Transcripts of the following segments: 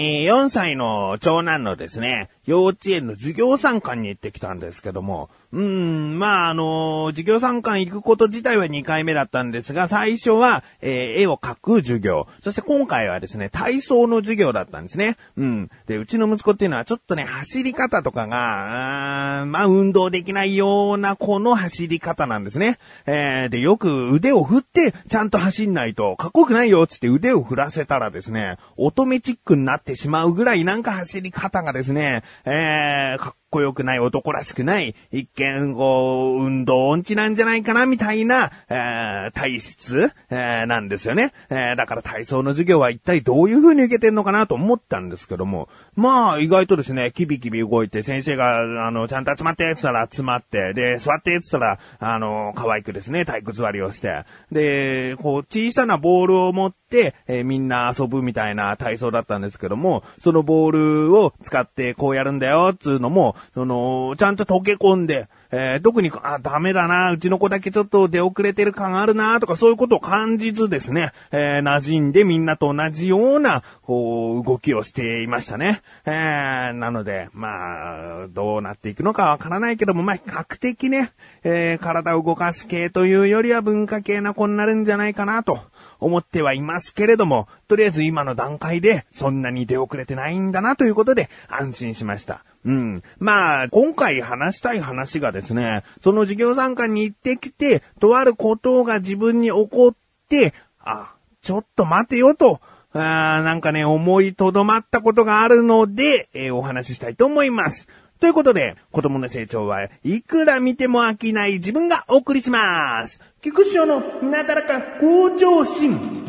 え4歳の長男のですね、幼稚園の授業参観に行ってきたんですけども、うん、まあ、あの授業参観行くこと自体は2回目だったんですが、最初は、えー絵を描く授業。そして今回はですね、体操の授業だったんですね。うん。で、うちの息子っていうのはちょっとね、走り方とかが、あーまあ、運動できないような子の走り方なんですね。えーで、よく腕を振って、ちゃんと走んないと、かっこよくないよ、つって腕を振らせたらですね、乙女チックになってしまうぐらいなんか走り方がですね、えー、かっこよくない男らしくない、一見、こう、運動音痴なんじゃないかな、みたいな、えー、体質、えーなんですよね。えーだから体操の授業は一体どういう風に受けてんのかなと思ったんですけども、まあ、意外とですね、キビキビ動いて、先生が、あの、ちゃんと集まって、って言ったら集まって、で、座って、って言ったら、あの、可愛くですね、体育座りをして、で、こう、小さなボールを持って、えーみんな遊ぶみたいな体操だったんですけども、そのボールを使ってこうやるんだよ、つうのも、その、ちゃんと溶け込んで、えー特に、あ、ダメだな、うちの子だけちょっと出遅れてる感あるな、とかそういうことを感じずですね、えー馴染んでみんなと同じような、こう、動きをしていましたね。えーなので、まあ、どうなっていくのかわからないけども、まあ、比較的ね、えー体を動かす系というよりは文化系な子になるんじゃないかなと。思ってはいますけれども、とりあえず今の段階でそんなに出遅れてないんだなということで安心しました。うん。まあ、今回話したい話がですね、その授業参観に行ってきて、とあることが自分に起こって、あ、ちょっと待てよと、あなんかね、思いとどまったことがあるので、えーお話ししたいと思います。ということで、子供の成長はいくら見ても飽きない自分がお送りします。菊師匠のなだらか向上心。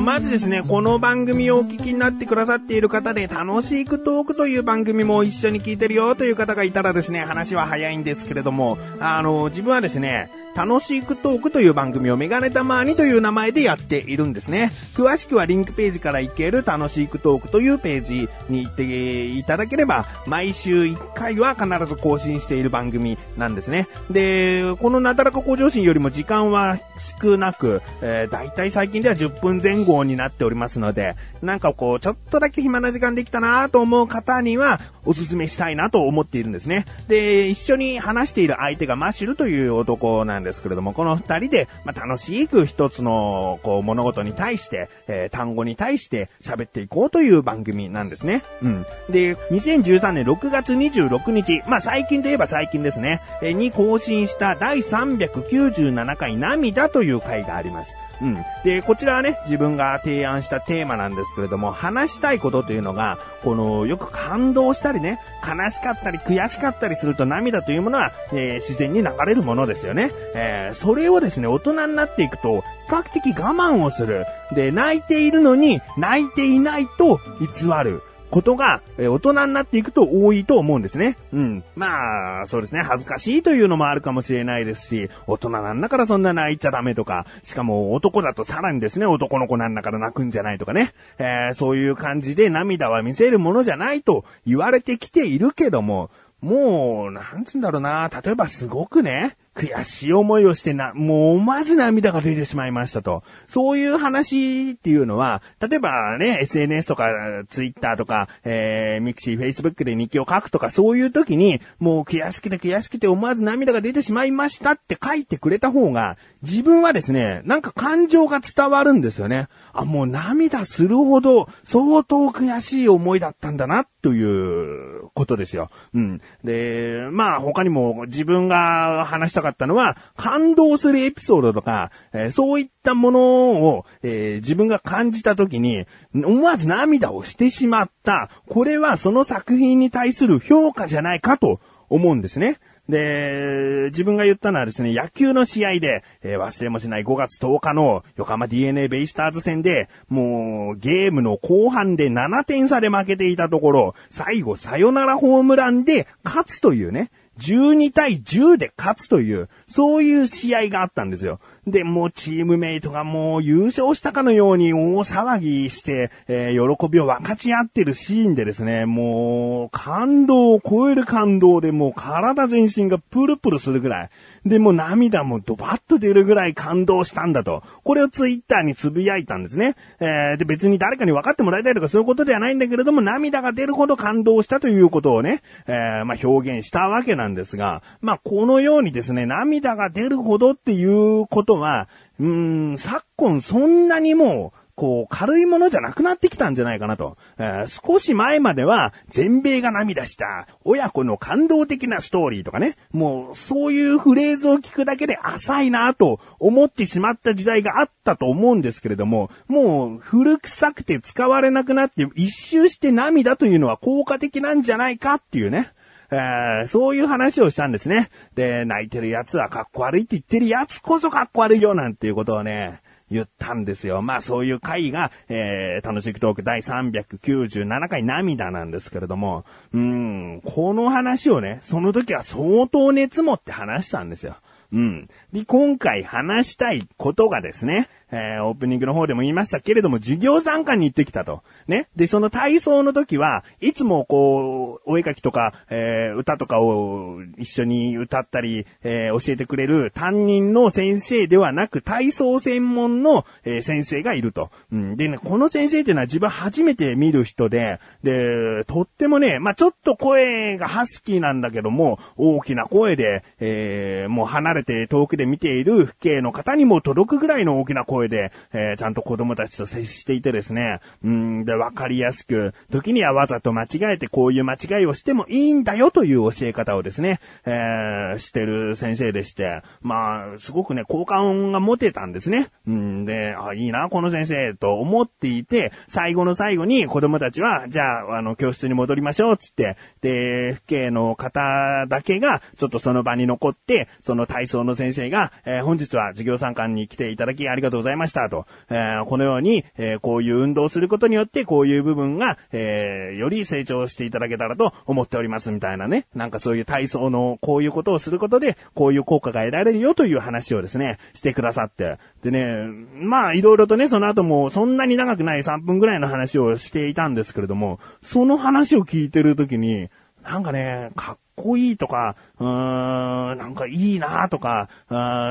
まずですね、この番組をお聞きになってくださっている方で、楽しいクトークという番組も一緒に聞いてるよという方がいたらですね、話は早いんですけれども、あのー自分はですね、楽しいクトークという番組をメガネたまーにという名前でやっているんですね。詳しくはリンクページから行ける楽しいクトークというページに行っていただければ、毎週1回は必ず更新している番組なんですね。で、このなだらか向上心よりも時間は少なく、えー、だいたい最近では10分前後になっておりますので、なんかこう、ちょっとだけ暇な時間できたなと思う方には、おすすめしたいなと思っているんですね。で、一緒に話している相手がマシュルという男なんですけれども、この二人で、まあ、楽しく一つの、こう、物事に対して、えー単語に対して喋っていこうという番組なんですね。うん。で、2013年6月26日、まあ、最近といえば最近ですね、えーに更新した第397回涙という回があります。うん。で、こちらはね、自分が提案したテーマなんですけれども、話したいことというのが、この、よく感動したりね、悲しかったり悔しかったりすると涙というものは、えー自然に流れるものですよね。えーそれをですね、大人になっていくと、比較的我慢をする。で、泣いているのに、泣いていないと偽る。ことが、え大人になっていくと多いと思うんですね。うん。まあ、そうですね。恥ずかしいというのもあるかもしれないですし、大人なんだからそんな泣いちゃダメとか、しかも男だとさらにですね、男の子なんだから泣くんじゃないとかね。えーそういう感じで涙は見せるものじゃないと言われてきているけども、もう、なんつうんだろうな、例えばすごくね、悔しい思いをしてな、もう思わず涙が出てしまいましたと。そういう話っていうのは、例えばね、SNS とか、Twitter とか、えー、ミクシー、Facebook で日記を書くとか、そういう時に、もう悔しくて悔しくて思わず涙が出てしまいましたって書いてくれた方が、自分はですね、なんか感情が伝わるんですよね。あ、もう涙するほど相当悔しい思いだったんだな、ということですよ。うん。で、まあ他にも自分が話したかったのは、感動するエピソードとか、えーそういったものを、えー自分が感じた時に、思わず涙をしてしまった。これはその作品に対する評価じゃないかと思うんですね。で、自分が言ったのはですね、野球の試合で、えー忘れもしない5月10日の横浜 DNA ベイスターズ戦で、もうゲームの後半で7点差で負けていたところ、最後サヨナラホームランで勝つというね、12対10で勝つという、そういう試合があったんですよ。で、もうチームメイトがもう優勝したかのように大騒ぎして、えー、喜びを分かち合ってるシーンでですね、もう感動を超える感動でもう体全身がプルプルするぐらい、で、もう涙もドバッと出るぐらい感動したんだと。これをツイッターにつぶやいたんですね。えー、で、別に誰かに分かってもらいたいとかそういうことではないんだけれども、涙が出るほど感動したということをね、えー、まあ、表現したわけなんですが、まあ、このようにですね、涙が出るほどっていうことは、うーん、昨今そんなにもこう、軽いものじゃなくなってきたんじゃないかなと。えー、少し前までは、全米が涙した、親子の感動的なストーリーとかね、もう、そういうフレーズを聞くだけで浅いなと思ってしまった時代があったと思うんですけれども、もう、古臭くて使われなくなって、一周して涙というのは効果的なんじゃないかっていうね。えー、そういう話をしたんですね。で、泣いてる奴はかっこ悪いって言ってる奴こそかっこ悪いよなんていうことをね、言ったんですよ。まあそういう回が、えー、楽しくトーク第397回涙なんですけれども、うん、この話をね、その時は相当熱持って話したんですよ。うん。で、今回話したいことがですね、えー、オープニングの方でも言いましたけれども、授業参観に行ってきたと。ね。で、その体操の時は、いつもこう、お絵かきとか、えー、歌とかを一緒に歌ったり、えー、教えてくれる担任の先生ではなく、体操専門の、え、先生がいると。うん。でね、この先生っていうのは自分初めて見る人で、で、とってもね、まあ、ちょっと声がハスキーなんだけども、大きな声で、え、もう離れて遠くで見ている父兄の方にも届くぐらいの大きな声声で、えー、ちゃんと子供たちと接していてですね、うんで、わかりやすく、時にはわざと間違えてこういう間違いをしてもいいんだよという教え方をですね、えー、してる先生でして、まあ、すごくね、好感が持てたんですね。うんで、あ、いいな、この先生、と思っていて、最後の最後に子供たちは、じゃあ、あの、教室に戻りましょう、つって、で、父兄の方だけが、ちょっとその場に残って、その体操の先生が、えー、本日は授業参観に来ていただきありがとうございます。ざいましたと、えー、このように、えー、こういう運動をすることによって、こういう部分が、えー、より成長していただけたらと思っておりますみたいなね。なんかそういう体操のこういうことをすることで、こういう効果が得られるよという話をですね、してくださって。でね、まあいろいろとね、その後もそんなに長くない3分ぐらいの話をしていたんですけれども、その話を聞いてるときに、なんかね、かっこいいとか、うーん、なんかいいなとか、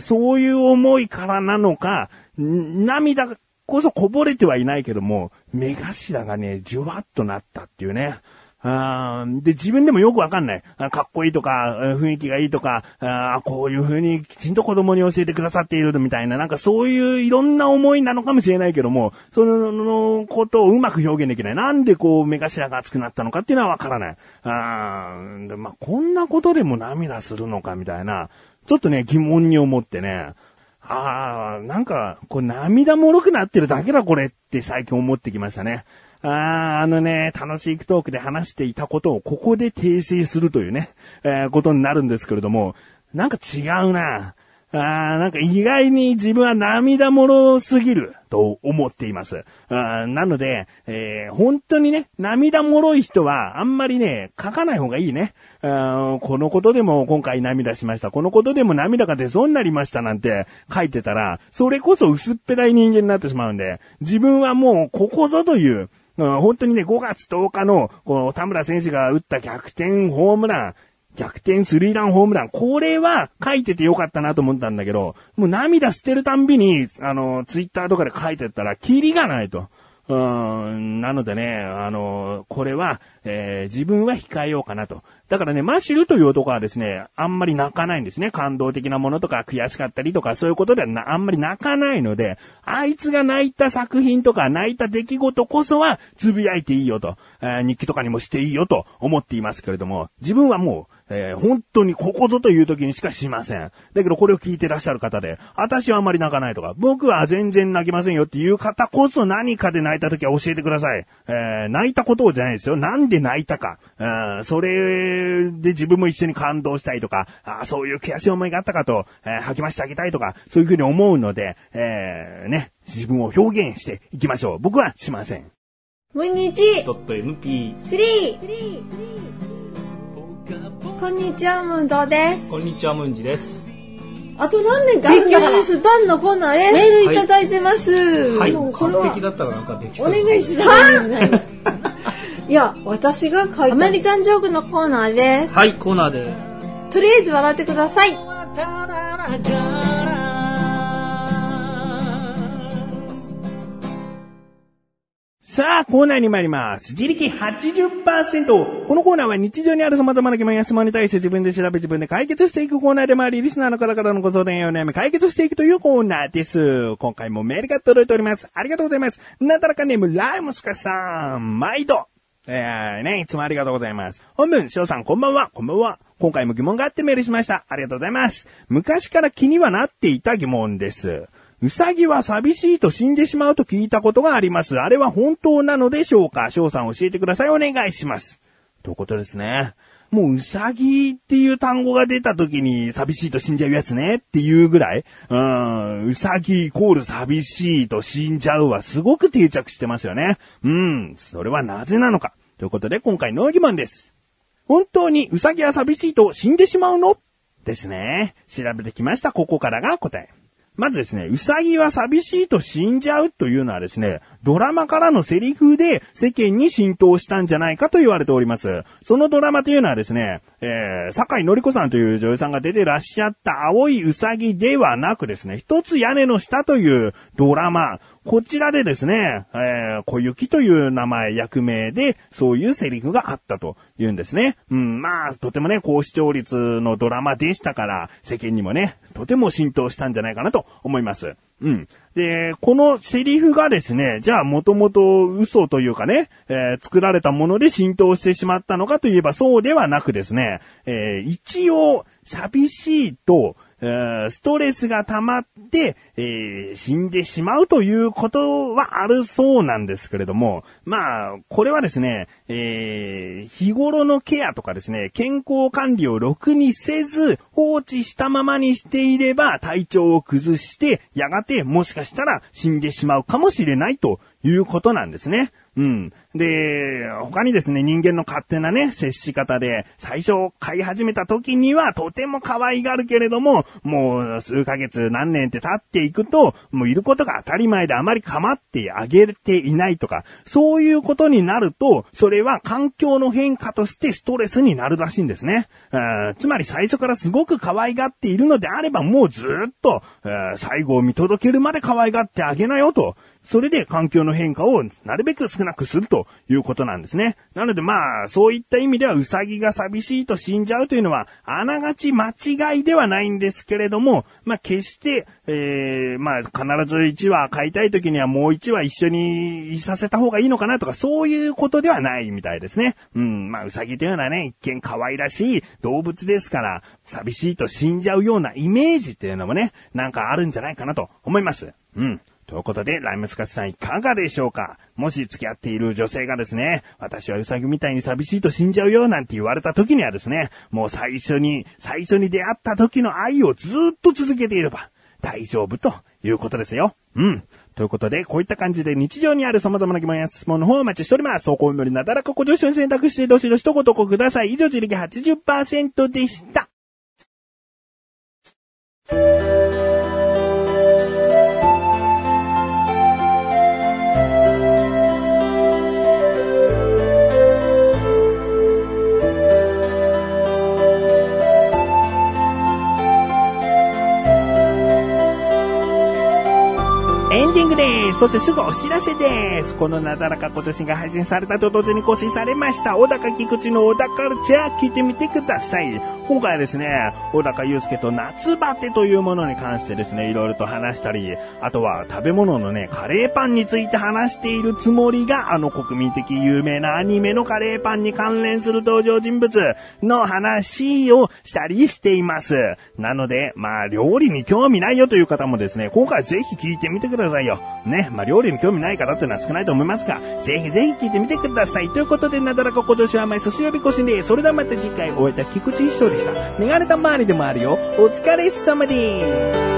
そういう思いからなのか、涙こそこぼれてはいないけども、目頭がね、じゅわっとなったっていうね。あで、自分でもよくわかんない。かっこいいとか、雰囲気がいいとか、あこういう風にきちんと子供に教えてくださっているみたいな、なんかそういういろんな思いなのかもしれないけども、そのことをうまく表現できない。なんでこう目頭が熱くなったのかっていうのはわからない。あでまあ、こんなことでも涙するのかみたいな、ちょっとね、疑問に思ってね、ああ、なんか、こう涙もろくなってるだけだこれって最近思ってきましたね。ああ、あのね、楽しいトークで話していたことをここで訂正するというね、えー、ことになるんですけれども、なんか違うな。ああなんか意外に自分は涙もろすぎると思っています。あなので、えー、本当にね、涙もろい人はあんまりね、書かない方がいいね。あこのことでも今回涙しました。このことでも涙が出そうになりましたなんて書いてたら、それこそ薄っぺらい人間になってしまうんで、自分はもうここぞという、本当にね、5月10日の、この田村選手が打った逆転ホームラン、逆転スリーランホームラン。これは書いててよかったなと思ったんだけど、もう涙捨てるたんびに、あの、ツイッターとかで書いてったら、キリがないと。うん、なのでね、あの、これは、えー、自分は控えようかなと。だからね、マシルという男はですね、あんまり泣かないんですね。感動的なものとか悔しかったりとかそういうことではなあんまり泣かないので、あいつが泣いた作品とか泣いた出来事こそはつぶやいていいよと、えー、日記とかにもしていいよと思っていますけれども、自分はもう、えー、本当にここぞという時にしかしません。だけどこれを聞いてらっしゃる方で、私はあんまり泣かないとか、僕は全然泣きませんよっていう方こそ何かで泣いた時は教えてください。えー、泣いたことをじゃないですよ。なんで泣いたか。うん、それで自分も一緒に感動したいとか、あそういう悔しい思いがあったかと、えー、吐きましてあげたいとか、そういうふうに思うので、えー、ね、自分を表現していきましょう。僕はしません。ムニチ .mp3 こんにちは、ムンドです。こんにちは、ムンジです。おあと何年かビキュんだからースダンのコーナー？でメールいただいてます。はい。完璧だったらなんかできおそう。願いします。いや、私が書いた。アメリカンジョークのコーナーです。はい、コーナーで。とりあえず笑ってください。さあ、コーナーに参ります。自力80%。このコーナーは日常にある様々な疑問や質問に対して自分で調べ自分で解決していくコーナーでもあり、リスナーの方からのご相談やお悩み解決していくというコーナーです。今回もメールが届いております。ありがとうございます。なだらかネーム、ライムスカさん、毎度。えー、ね、いつもありがとうございます。本文、翔さん、こんばんは、こんばんは。今回も疑問があってメールしました。ありがとうございます。昔から気にはなっていた疑問です。うさぎは寂しいと死んでしまうと聞いたことがあります。あれは本当なのでしょうか？翔さん教えてください。お願いします。ということですね。もううさぎっていう単語が出た時に寂しいと死んじゃうやつねっていうぐらい、うん、うさぎイコール寂しいと死んじゃうはすごく定着してますよね。うん、それはなぜなのか。ということで今回の疑問です。本当にうさぎは寂しいと死んでしまうの？ですね。調べてきました。ここからが答え。まずですね、うさぎは寂しいと死んじゃうというのはですね、ドラマからのセリフで世間に浸透したんじゃないかと言われております。そのドラマというのはですね、えー、坂井のり子さんという女優さんが出てらっしゃった青いうさぎではなくですね、一つ屋根の下というドラマ、こちらでですね、えー、小雪という名前、役名で、そういうセリフがあったというんですね。うん、まあ、とてもね、高視聴率のドラマでしたから、世間にもね、とても浸透したんじゃないかなと思います。うん。で、このセリフがですね、じゃあもともと嘘というかね、えー作られたもので浸透してしまったのかといえばそうではなくですね、えー一応、寂しいと、ストレスが溜まって、えー死んでしまうということはあるそうなんですけれども、まあ、これはですね、えー日頃のケアとかですね、健康管理をろくにせず、放置したままにしていれば体調を崩して、やがてもしかしたら死んでしまうかもしれないということなんですね。うん。で、他にですね、人間の勝手なね、接し方で、最初飼い始めた時にはとても可愛がるけれども、もう数ヶ月何年って経っていくと、もういることが当たり前であまり構ってあげていないとか、そういうことになると、それは環境の変化としてストレスになるらしいんですね。うんつまり最初からすごく可愛がっているのであれば、もうずっと、うん最後を見届けるまで可愛がってあげなよと。それで環境の変化をなるべく少なくするということなんですね。なのでまあ、そういった意味ではウサギが寂しいと死んじゃうというのは、あながち間違いではないんですけれども、まあ決して、えー、まあ必ず1話飼いたい時にはもう1話一緒にいさせた方がいいのかなとか、そういうことではないみたいですね。うん、まあウサギというのはね、一見可愛らしい動物ですから、寂しいと死んじゃうようなイメージっていうのもね、なんかあるんじゃないかなと思います。うん。ということで、ライムスカツさんいかがでしょうか？もし付き合っている女性がですね、私はウサギみたいに寂しいと死んじゃうよなんて言われた時にはですね、もう最初に、最初に出会った時の愛をずっと続けていれば大丈夫ということですよ。うん。ということで、こういった感じで日常にある様々な疑問や質問の方をお待ちしております。投稿よりなだらかご助手を選択してどしどしとご投稿ください。以上、自力80%でした。グです。そしてすぐお知らせです。このなだらかご女子が配信されたと同時に更新されました、小高菊池の小高カルチャー聞いてみてください。今回はですね、小高祐介と夏バテというものに関してですね、いろいろと話したり、あとは食べ物のね、カレーパンについて話しているつもりが、あの国民的有名なアニメのカレーパンに関連する登場人物の話をしたりしています。なので、まあ、料理に興味ないよという方もですね、今回ぜひ聞いてみてくださいよ。ね、まあ、料理に興味ない方っていうのは少ないと思いますが、ぜひぜひ聞いてみてください。ということで、なだらか今年は毎年曜日越しで、それではまた次回お会いいた菊池一生でした。メガネた周りでもあるよ。お疲れ様です。